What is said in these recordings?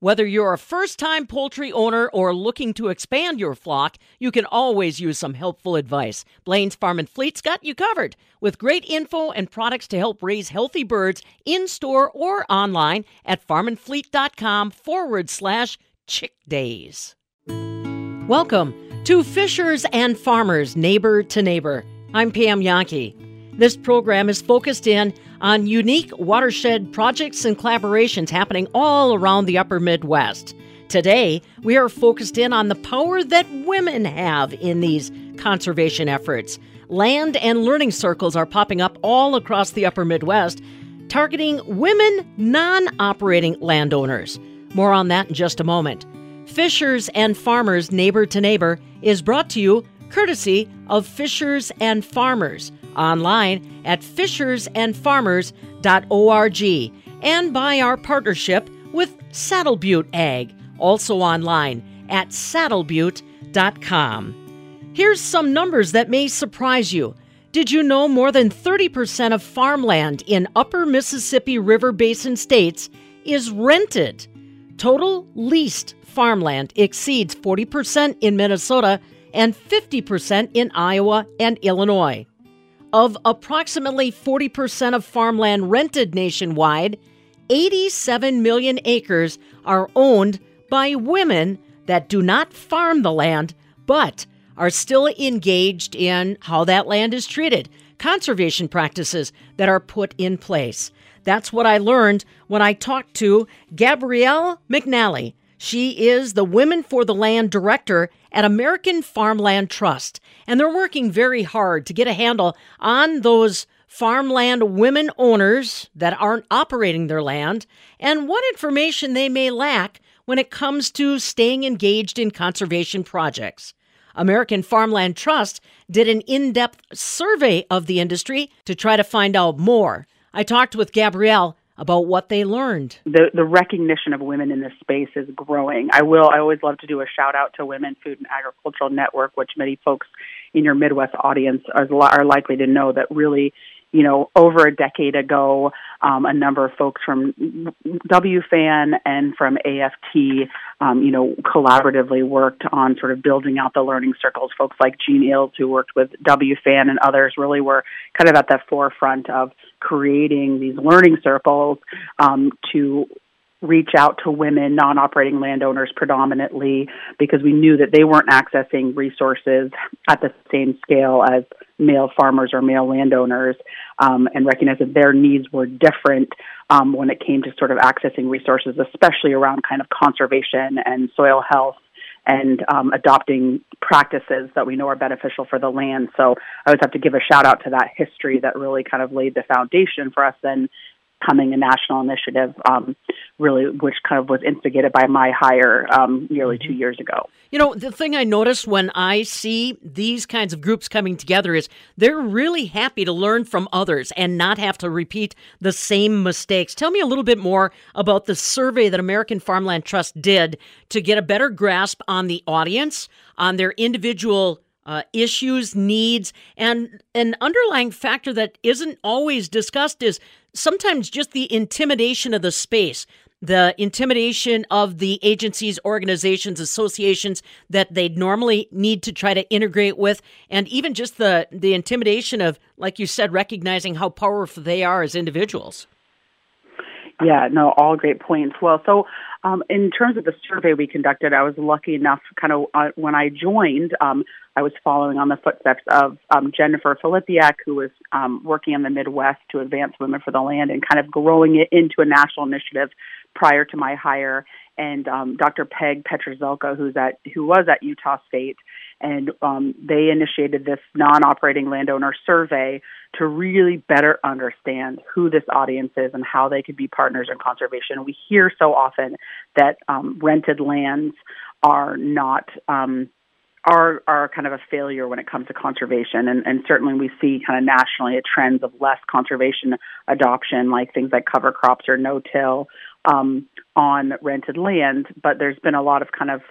Whether you're a first time poultry owner or looking to expand your flock, you can always use some helpful advice. Blain's Farm and Fleet's got you covered with great info and products to help raise healthy birds in store or online at farmandfleet.com forward slash chick days. Welcome to Fishers and Farmers Neighbor to Neighbor. I'm Pam Jahnke. This program is focused in on unique watershed projects and collaborations happening all around the upper Midwest. Today, we are focused in on the power that women have in these conservation efforts. Land and learning circles are popping up all across the upper Midwest, targeting women non operating landowners. More on that in just a moment. Fishers and Farmers Neighbor to Neighbor is brought to you courtesy of Fishers and Farmers online at fishersandfarmers.org and by our partnership with Saddle Butte Ag, also online at saddlebutte.com. Here's some numbers that may surprise you. Did you know more than 30% of farmland in upper Mississippi River Basin states is rented? Total leased farmland exceeds 40% in Minnesota and 50% in Iowa and Illinois. Of approximately 40% of farmland rented nationwide, 87 million acres are owned by women that do not farm the land but are still engaged in how that land is treated, conservation practices that are put in place. That's what I learned when I talked to Gabrielle McNally. She is the Women for the Land director at American Farmland Trust, and they're working very hard to get a handle on those farmland women owners that aren't operating their land and what information they may lack when it comes to staying engaged in conservation projects. American Farmland Trust did an in depth survey of the industry to try to find out more. I talked with Gabrielle about what they learned. The the recognition of women in this space is growing. I will I always love to do a shout out to Women Food and Agricultural Network, which many folks in your Midwest audience are, are likely to know that really you know, over a decade ago, um, a number of folks from WFAN and from AFT, um, you know, collaboratively worked on sort of building out the learning circles. Folks like Jean Eells, who worked with WFAN and others, really were kind of at the forefront of creating these learning circles um, to reach out to women, non operating landowners predominantly, because we knew that they weren't accessing resources at the same scale as male farmers or male landowners, um, and recognize that their needs were different um, when it came to sort of accessing resources, especially around kind of conservation and soil health and um, adopting practices that we know are beneficial for the land. So I always have to give a shout out to that history that really kind of laid the foundation for us then coming a national initiative, um, really, which kind of was instigated by my hire um, nearly two mm-hmm. years ago. You know, the thing I notice when I see these kinds of groups coming together is they're really happy to learn from others and not have to repeat the same mistakes. Tell me a little bit more about the survey that American Farmland Trust did to get a better grasp on the audience, on their individual uh, issues, needs, and an underlying factor that isn't always discussed is sometimes just the intimidation of the space, the intimidation of the agencies, organizations, associations that they normally need to try to integrate with, and even just the the intimidation of, like you said, recognizing how powerful they are as individuals. Yeah, no, all great points. Well, so um, in terms of the survey we conducted, I was lucky enough, kind of uh, when I joined, um, I was following on the footsteps of um, Jennifer Filipiak, who was um, working in the Midwest to advance women for the land and kind of growing it into a national initiative prior to my hire, and um, Dr. Peg Petrzelka, who's at who was at Utah State, and um, they initiated this non-operating landowner survey to really better understand who this audience is and how they could be partners in conservation. We hear so often that um, rented lands are not um, are are kind of a failure when it comes to conservation, and, and certainly we see kind of nationally a trends of less conservation adoption, like things like cover crops or no till um, on rented land. But there's been a lot of kind of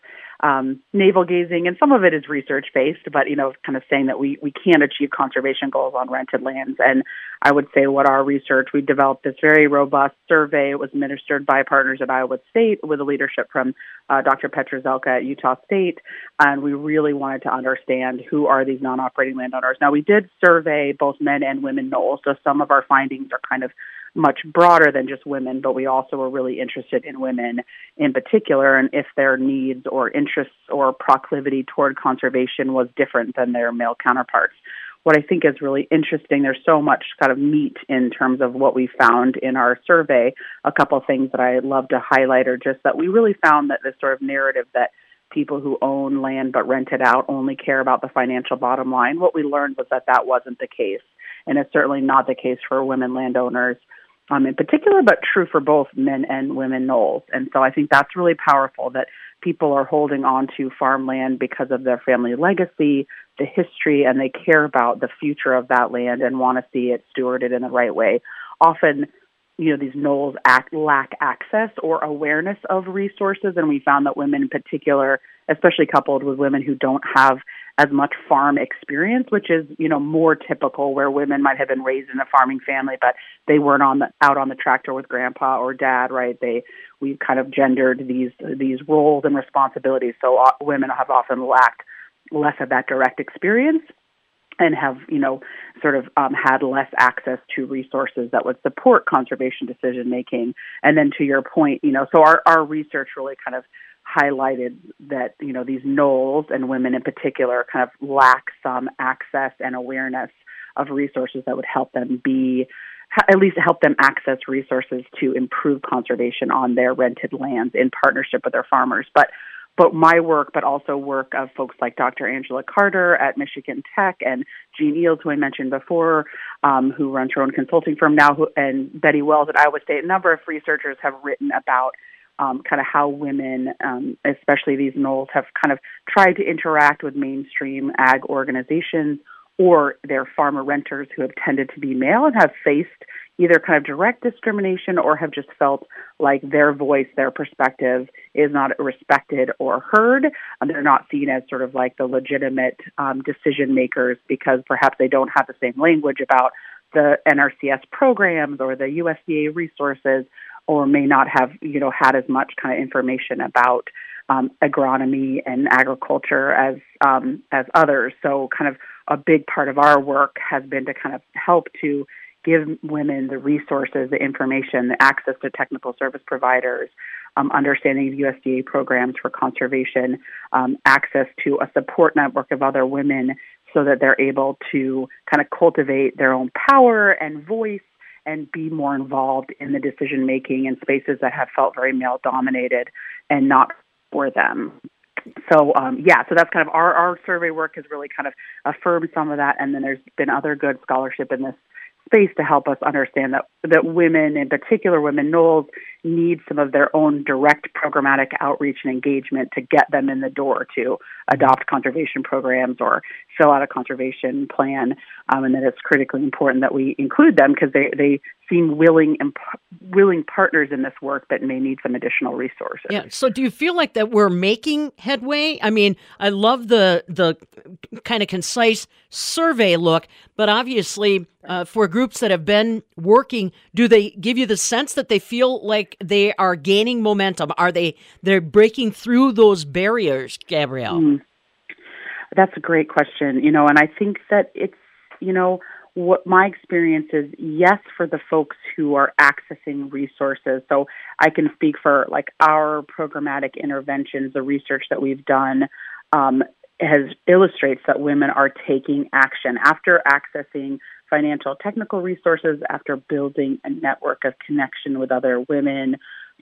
um, navel gazing, and some of it is research based, but you know, kind of saying that we we can't achieve conservation goals on rented lands. And I would say what our research, we developed this very robust survey. It was administered by partners at Iowa State with a leadership from uh, Dr. Petrzelka at Utah State, and we really wanted to understand who are these non-operating landowners. Now we did survey both men and women NOLs, so some of our findings are kind of much broader than just women, but we also were really interested in women in particular and if their needs or interests or proclivity toward conservation was different than their male counterparts. What I think is really interesting, there's so much kind of meat in terms of what we found in our survey. A couple of things that I love to highlight are just that we really found that this sort of narrative that people who own land but rent it out only care about the financial bottom line. What we learned was that that wasn't the case. And it's certainly not the case for women landowners um, in particular, but true for both men and women NOLs. And so I think that's really powerful that people are holding on to farmland because of their family legacy, the history, and they care about the future of that land and want to see it stewarded in the right way. Often, you know, these NOLs act, lack access or awareness of resources, and we found that women in particular, especially coupled with women who don't have as much farm experience, which is you know more typical where women might have been raised in a farming family, but they weren't on the out on the tractor with grandpa or dad, right? They we kind of gendered these these roles and responsibilities, so uh, women have often lacked less of that direct experience and have you know sort of um, had less access to resources that would support conservation decision making and then to your point you know so our, our research really kind of highlighted that you know these NOLs and women in particular kind of lack some access and awareness of resources that would help them be at least help them access resources to improve conservation on their rented lands in partnership with their farmers but but my work, but also work of folks like Dr. Angela Carter at Michigan Tech and Jean Eells, who I mentioned before, um, who runs her own consulting firm now, who, and Betty Wells at Iowa State. A number of researchers have written about um, kind of how women, um, especially these NOLs, have kind of tried to interact with mainstream ag organizations or their farmer renters who have tended to be male and have faced either kind of direct discrimination or have just felt like their voice, their perspective is not respected or heard. And they're not seen as sort of like the legitimate um, decision makers because perhaps they don't have the same language about the NRCS programs or the USDA resources or may not have you know had as much kind of information about um, agronomy and agriculture as um, as others. So, kind of a big part of our work has been to kind of help to give women the resources, the information, the access to technical service providers, um, understanding of USDA programs for conservation, um, access to a support network of other women so that they're able to kind of cultivate their own power and voice and be more involved in the decision making in spaces that have felt very male dominated and not for them. So um, yeah, so that's kind of our our survey work has really kind of affirmed some of that, and then there's been other good scholarship in this space to help us understand that that women, in particular women NOLs, need some of their own direct programmatic outreach and engagement to get them in the door to adopt conservation programs or fill out a conservation plan, um, and that it's critically important that we include them because they they seem willing and willing partners in this work but may need some additional resources. Yeah. So do you feel like that we're making headway? I mean, I love the the kind of concise survey look, but obviously uh, for groups that have been working, do they give you the sense that they feel like they are gaining momentum? Are they they're breaking through those barriers, Gabrielle? Mm. That's a great question. You know, and I think that it's you know what my experience is yes for the folks who are accessing resources so i can speak for like our programmatic interventions the research that we've done um, has illustrates that women are taking action after accessing financial technical resources after building a network of connection with other women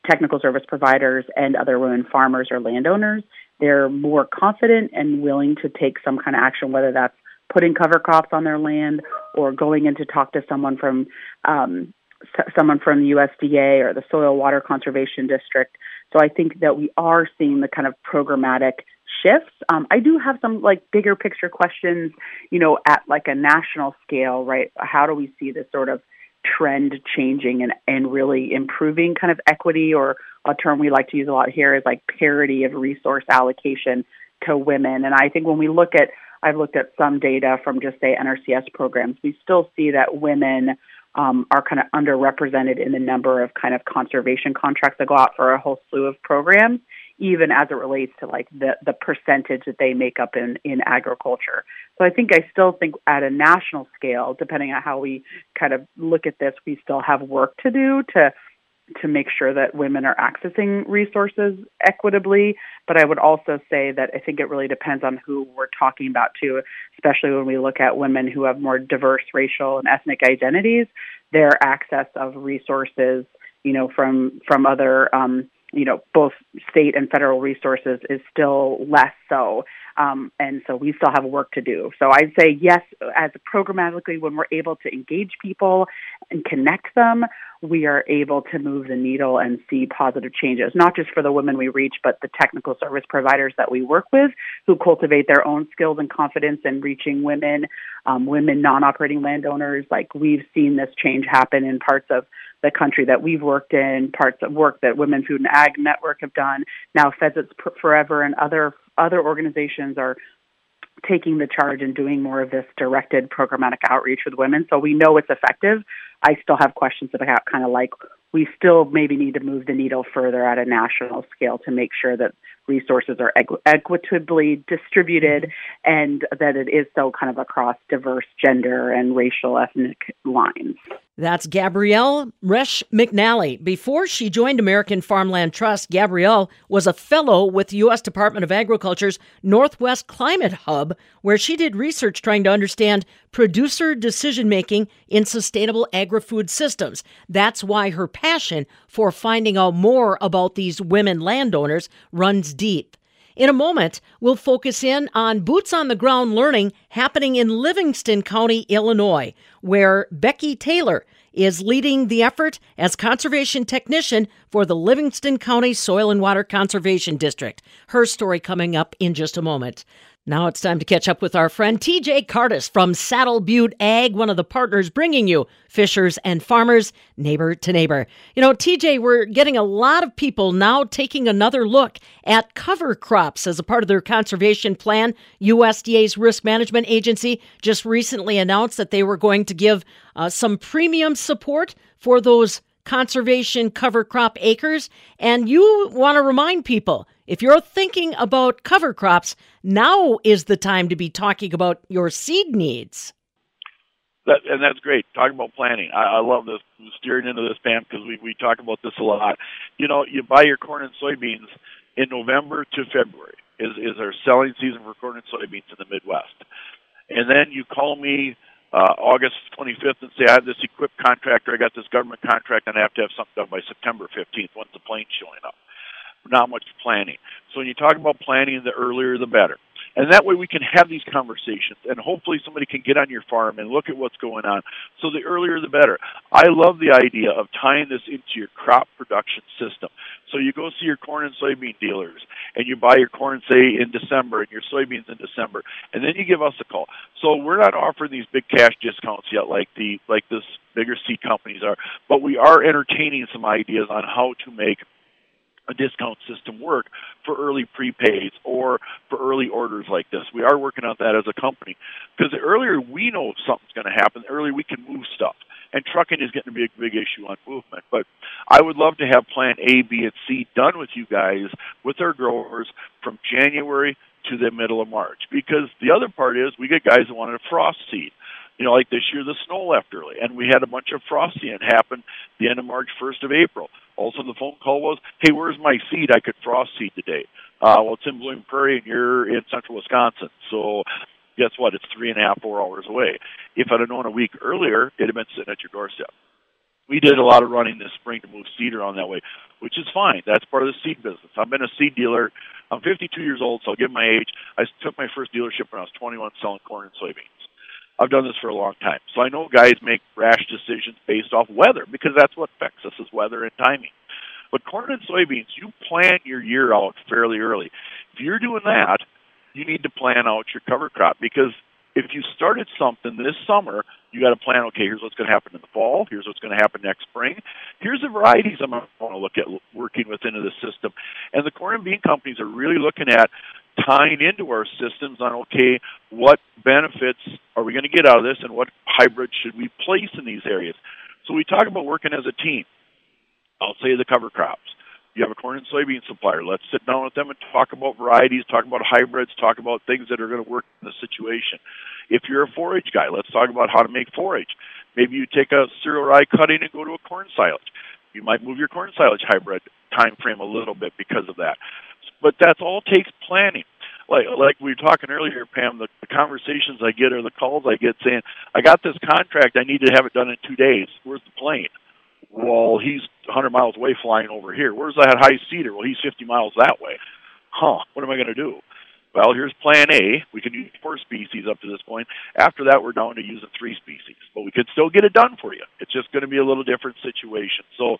technical service providers and other women farmers or landowners they're more confident and willing to take some kind of action whether that's putting cover crops on their land or going in to talk to someone from um, someone from the USDA or the Soil Water Conservation District. So I think that we are seeing the kind of programmatic shifts. Um, I do have some like bigger picture questions, you know, at like a national scale, right? How do we see this sort of trend changing and, and really improving kind of equity or a term we like to use a lot here is like parity of resource allocation to women. And I think when we look at, I've looked at some data from just say NRCS programs, we still see that women um, are kind of underrepresented in the number of kind of conservation contracts that go out for a whole slew of programs, even as it relates to like the, the percentage that they make up in, in agriculture. So I think I still think at a national scale, depending on how we kind of look at this, we still have work to do to to make sure that women are accessing resources equitably. But I would also say that I think it really depends on who we're talking about too, especially when we look at women who have more diverse racial and ethnic identities, their access of resources, you know, from from other um, you know, both state and federal resources is still less so. Um, and so we still have work to do. So I'd say yes, as programmatically, when we're able to engage people and connect them, we are able to move the needle and see positive changes, not just for the women we reach, but the technical service providers that we work with who cultivate their own skills and confidence in reaching women, um, women non operating landowners. Like we've seen this change happen in parts of the country that we've worked in, parts of work that Women Food and Ag Network have done. Now Pheasants Forever and other other organizations are taking the charge and doing more of this directed programmatic outreach with women. So we know it's effective. I still have questions about kind of like we still maybe need to move the needle further at a national scale to make sure that resources are equ- equitably distributed mm-hmm. and that it is so kind of across diverse gender and racial ethnic lines. That's Gabrielle Roesch McNally. Before she joined American Farmland Trust, Gabrielle was a fellow with the U.S. Department of Agriculture's Northwest Climate Hub, where she did research trying to understand producer decision making in sustainable agri food systems. That's why her passion for finding out more about these women landowners runs deep. In a moment, we'll focus in on boots on the ground learning happening in Livingston County, Illinois, where Becky Taylor is leading the effort as conservation technician for the Livingston County Soil and Water Conservation District. Her story coming up in just a moment. Now it's time to catch up with our friend TJ Cardis from Saddle Butte Ag, one of the partners bringing you fishers and farmers neighbor to neighbor. You know, TJ, we're getting a lot of people now taking another look at cover crops as a part of their conservation plan. USDA's Risk Management Agency just recently announced that they were going to give uh, some premium support for those conservation cover crop acres. And you want to remind people if you're thinking about cover crops, now is the time to be talking about your seed needs. That, and that's great. Talking about planting, I, I love this steering into this, Pam, because we we talk about this a lot. You know, you buy your corn and soybeans in November to February is is our selling season for corn and soybeans in the Midwest, and then you call me uh, August 25th and say I have this EQIP contractor, I got this government contract, and I have to have something done by September 15th once the plane's showing up not much planning. So when you talk about planning, the earlier the better. And that way we can have these conversations and hopefully somebody can get on your farm and look at what's going on. So the earlier the better. I love the idea of tying this into your crop production system. So you go see your corn and soybean dealers and you buy your corn say in December and your soybeans in December and then you give us a call. So we're not offering these big cash discounts yet like the like this bigger seed companies are, but we are entertaining some ideas on how to make a discount system work for early prepays or for early orders like this. We are working on that as a company because the earlier we know something's going to happen, the earlier we can move stuff. And trucking is getting to be a big issue on movement. But I would love to have plan A, B, and C done with you guys, with our growers, from January to the middle of March. Because the other part is we get guys that wanted a frost seed you know, like this year the snow left early, and we had a bunch of frosting happen the end of March, first of April. Also, the phone call was, "Hey, where's my seed? I could frost seed today." Uh, well, it's in Blooming Prairie, and you're in central Wisconsin, so guess what? It's three and a half, four hours away. If I'd have known a week earlier, it'd have been sitting at your doorstep. We did a lot of running this spring to move seed around that way, which is fine. That's part of the seed business. I've been a seed dealer. I'm 52 years old, so I'll give my age. I took my first dealership when I was 21 selling corn and soybeans. I've done this for a long time. So I know guys make rash decisions based off weather because that's what affects us is weather and timing. But corn and soybeans, you plan your year out fairly early. If you're doing that, you need to plan out your cover crop because if you started something this summer, you got to plan. Okay, here's what's going to happen in the fall. Here's what's going to happen next spring. Here's the varieties I'm going to look at working with into the system. And the corn and bean companies are really looking at tying into our systems on okay, what benefits are we going to get out of this, and what hybrids should we place in these areas. So we talk about working as a team. I'll say the cover crops you have a corn and soybean supplier. Let's sit down with them and talk about varieties, talk about hybrids, talk about things that are going to work in the situation. If you're a forage guy, let's talk about how to make forage. Maybe you take a cereal rye cutting and go to a corn silage. You might move your corn silage hybrid time frame a little bit because of that. But that all takes planning. Like like we were talking earlier, Pam, the, the conversations I get or the calls I get saying, I got this contract, I need to have it done in two days. Where's the plane? Well, he's 100 miles away flying over here. Where's that high cedar? Well, he's 50 miles that way. Huh, what am I going to do? Well, here's plan A. We can use four species up to this point. After that, we're down to using three species. But we could still get it done for you. It's just going to be a little different situation. So,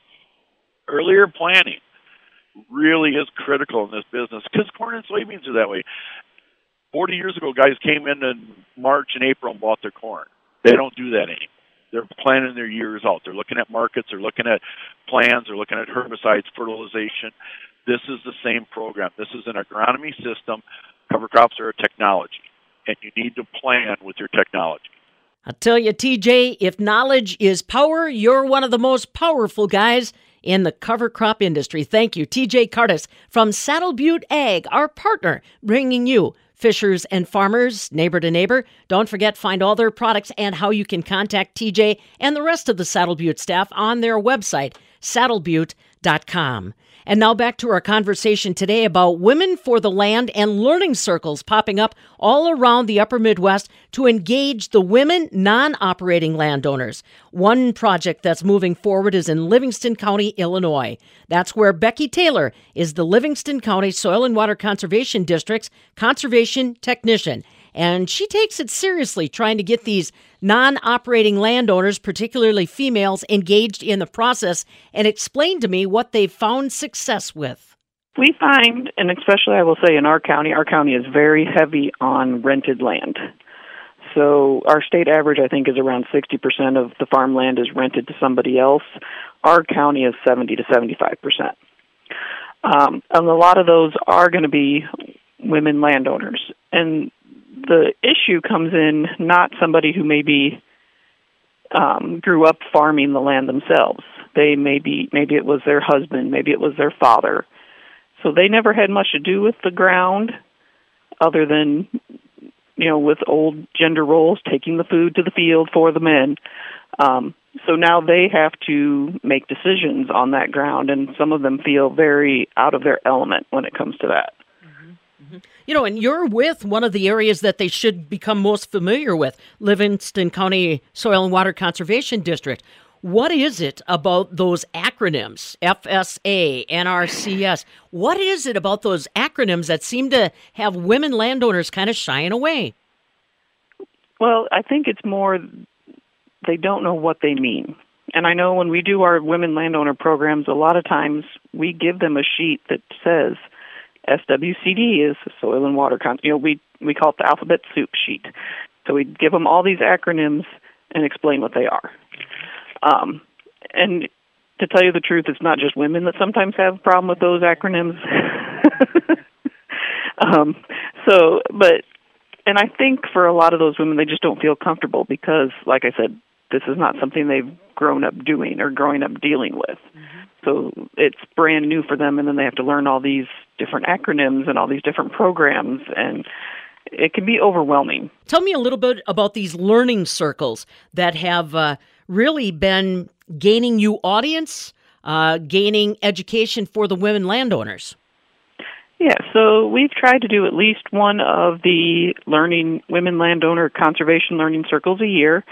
earlier planning really is critical in this business because corn and soybeans are that way. 40 years ago, guys came in in March and April and bought their corn. They don't do that anymore. They're planning their years out. They're looking at markets. They're looking at plans. They're looking at herbicides, fertilization. This is the same program. This is an agronomy system. Cover crops are a technology, and you need to plan with your technology. I tell you, TJ, if knowledge is power, you're one of the most powerful guys in the cover crop industry. Thank you, TJ Curtis from Saddle Butte Ag, our partner, bringing you fishers and farmers, neighbor to neighbor. Don't forget, find all their products and how you can contact TJ and the rest of the Saddle Butte staff on their website, saddlebutte.com. And now back to our conversation today about Women for the Land and learning circles popping up all around the upper Midwest to engage the women non operating landowners. One project that's moving forward is in Livingston County, Illinois. That's where Becky Taylor is the Livingston County Soil and Water Conservation District's conservation technician. And she takes it seriously, trying to get these non operating landowners, particularly females, engaged in the process and explain to me what they've found success with. We find, and especially I will say in our county, our county is very heavy on rented land. So our state average, I think, is around 60% of the farmland is rented to somebody else. Our county is 70 to 75%. Um, and a lot of those are going to be women landowners. And the issue comes in not somebody who maybe um, grew up farming the land themselves. They maybe maybe it was their husband, maybe it was their father. So they never had much to do with the ground, other than you know with old gender roles, taking the food to the field for the men. Um, so now they have to make decisions on that ground, and some of them feel very out of their element when it comes to that. Mm-hmm. You know, and you're with one of the areas that they should become most familiar with Livingston County Soil and Water Conservation District. What is it about those acronyms, FSA, NRCS? What is it about those acronyms that seem to have women landowners kind of shying away? Well, I think it's more they don't know what they mean. And I know when we do our women landowner programs, a lot of times we give them a sheet that says SWCD is soil and water con. You know, we we call it the alphabet soup sheet. So we give them all these acronyms and explain what they are. Um, and to tell you the truth, it's not just women that sometimes have a problem with those acronyms. um, so, but and I think for a lot of those women, they just don't feel comfortable because, like I said, this is not something they've grown up doing or growing up dealing with. Mm-hmm. So it's brand new for them, and then they have to learn all these different acronyms and all these different programs, and it can be overwhelming. Tell me a little bit about these learning circles that have uh, really been gaining you audience, uh, gaining education for the women landowners. Yeah, so we've tried to do at least one of the learning women landowner conservation learning circles a year.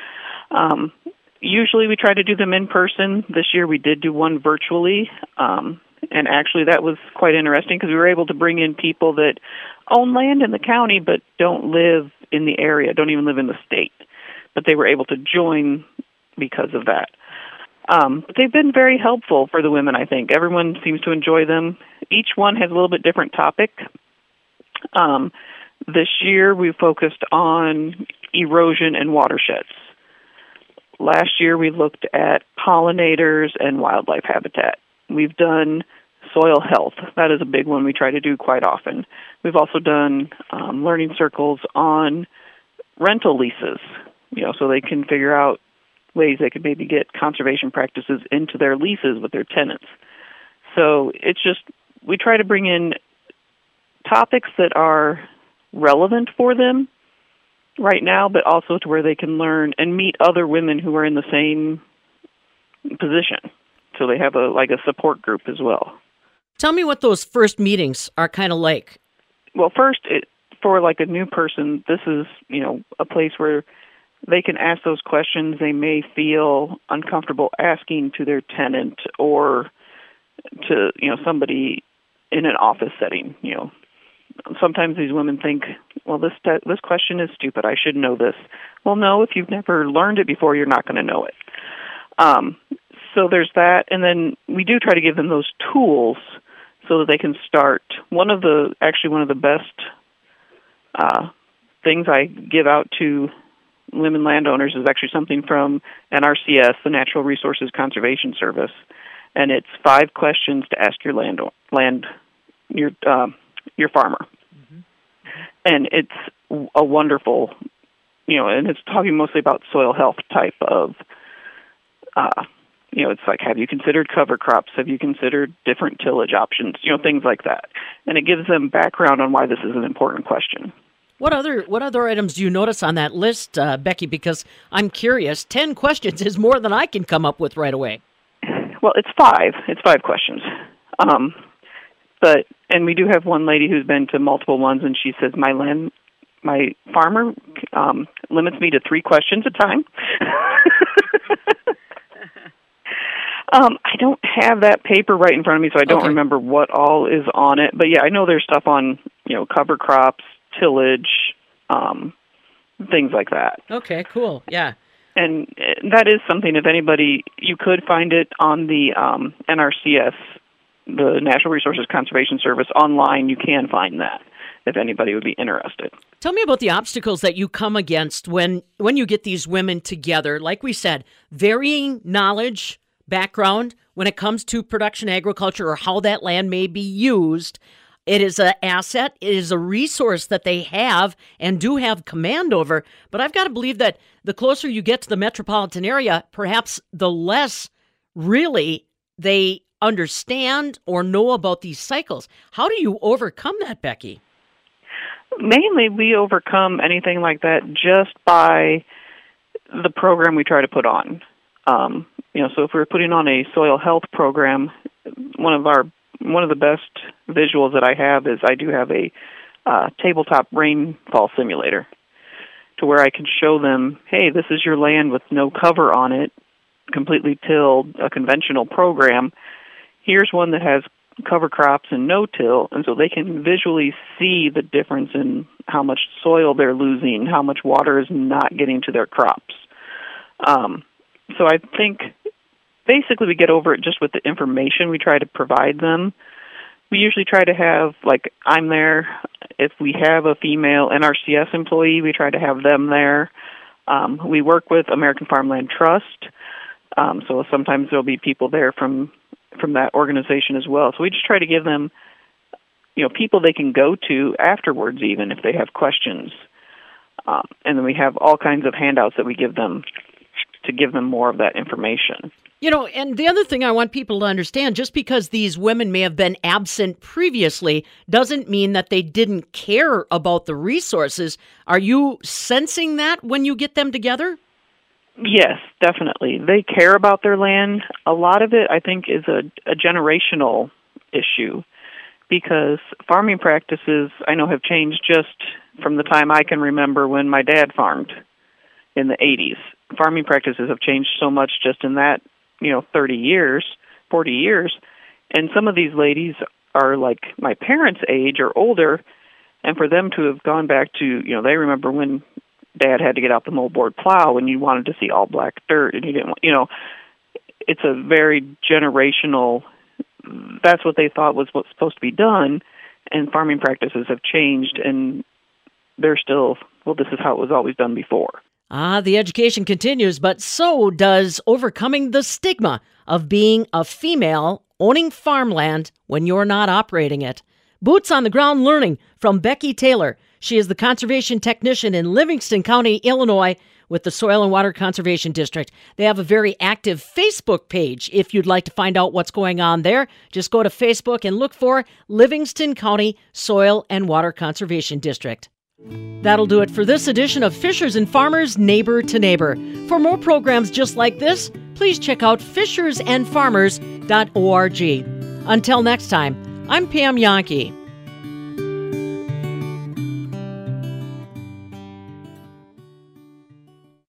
Um, usually we try to do them in person. This year we did do one virtually. Um, and actually that was quite interesting because we were able to bring in people that own land in the county but don't live in the area, don't even live in the state. But they were able to join because of that. Um, but they've been very helpful for the women, I think. Everyone seems to enjoy them. Each one has a little bit different topic. Um, this year we focused on erosion and watersheds. Last year we looked at pollinators and wildlife habitat. We've done soil health. That is a big one we try to do quite often. We've also done um, learning circles on rental leases, you know, so they can figure out ways they could maybe get conservation practices into their leases with their tenants. So it's just we try to bring in topics that are relevant for them right now, but also to where they can learn and meet other women who are in the same position. So they have a like a support group as well. Tell me what those first meetings are kind of like. Well, first, it, for like a new person, this is you know a place where they can ask those questions they may feel uncomfortable asking to their tenant or to you know somebody in an office setting. You know, sometimes these women think, well, this te- this question is stupid. I should know this. Well, no, if you've never learned it before, you're not going to know it. Um, so there's that, and then we do try to give them those tools so that they can start. One of the actually one of the best uh, things I give out to women landowners is actually something from NRCS, the Natural Resources Conservation Service, and it's five questions to ask your land land your um, your farmer, mm-hmm. and it's a wonderful, you know, and it's talking mostly about soil health type of. Uh, you know, it's like, have you considered cover crops? Have you considered different tillage options? You know, things like that, and it gives them background on why this is an important question. What other what other items do you notice on that list, uh, Becky? Because I'm curious. Ten questions is more than I can come up with right away. Well, it's five. It's five questions. Um, but and we do have one lady who's been to multiple ones, and she says my land, my farmer um, limits me to three questions a time. um, I don't have that paper right in front of me, so I don't okay. remember what all is on it. But yeah, I know there's stuff on you know cover crops, tillage, um, things like that. Okay, cool. Yeah. And that is something. If anybody, you could find it on the um, NRCS, the Natural Resources Conservation Service online. You can find that if anybody would be interested. Tell me about the obstacles that you come against when when you get these women together. Like we said, varying knowledge, background when it comes to production agriculture or how that land may be used. It is an asset, it is a resource that they have and do have command over. But I've got to believe that the closer you get to the metropolitan area, perhaps the less really they understand or know about these cycles. How do you overcome that, Becky? Mainly, we overcome anything like that just by the program we try to put on. Um, you know, so if we're putting on a soil health program, one of our one of the best visuals that I have is I do have a uh, tabletop rainfall simulator to where I can show them, hey, this is your land with no cover on it, completely tilled, a conventional program. Here's one that has cover crops and no till, and so they can visually see the difference in how much soil they're losing, how much water is not getting to their crops. Um, so I think basically we get over it just with the information we try to provide them. We usually try to have like I'm there. If we have a female NRCS employee, we try to have them there. Um, we work with American Farmland Trust, um, so sometimes there'll be people there from from that organization as well. So we just try to give them, you know, people they can go to afterwards, even if they have questions. Um, and then we have all kinds of handouts that we give them to give them more of that information. You know, and the other thing I want people to understand just because these women may have been absent previously doesn't mean that they didn't care about the resources. Are you sensing that when you get them together? Yes, definitely. They care about their land. A lot of it, I think, is a, a generational issue because farming practices, I know, have changed just from the time I can remember when my dad farmed in the 80s. Farming practices have changed so much just in that you know 30 years 40 years and some of these ladies are like my parents age or older and for them to have gone back to you know they remember when dad had to get out the moldboard plow and you wanted to see all black dirt and you didn't want you know it's a very generational that's what they thought was what's supposed to be done and farming practices have changed and they're still, well, this is how it was always done before. Ah, the education continues, but so does overcoming the stigma of being a female owning farmland when you're not operating it. Boots on the ground learning from Becky Taylor. She is the conservation technician in Livingston County, Illinois, with the Soil and Water Conservation District. They have a very active Facebook page if you'd like to find out what's going on there. Just go to Facebook and look for Livingston County Soil and Water Conservation District. That'll do it for this edition of Fishers and Farmers Neighbor to Neighbor. For more programs just like this, please check out fishersandfarmers.org. Until next time, I'm Pam Jahnke.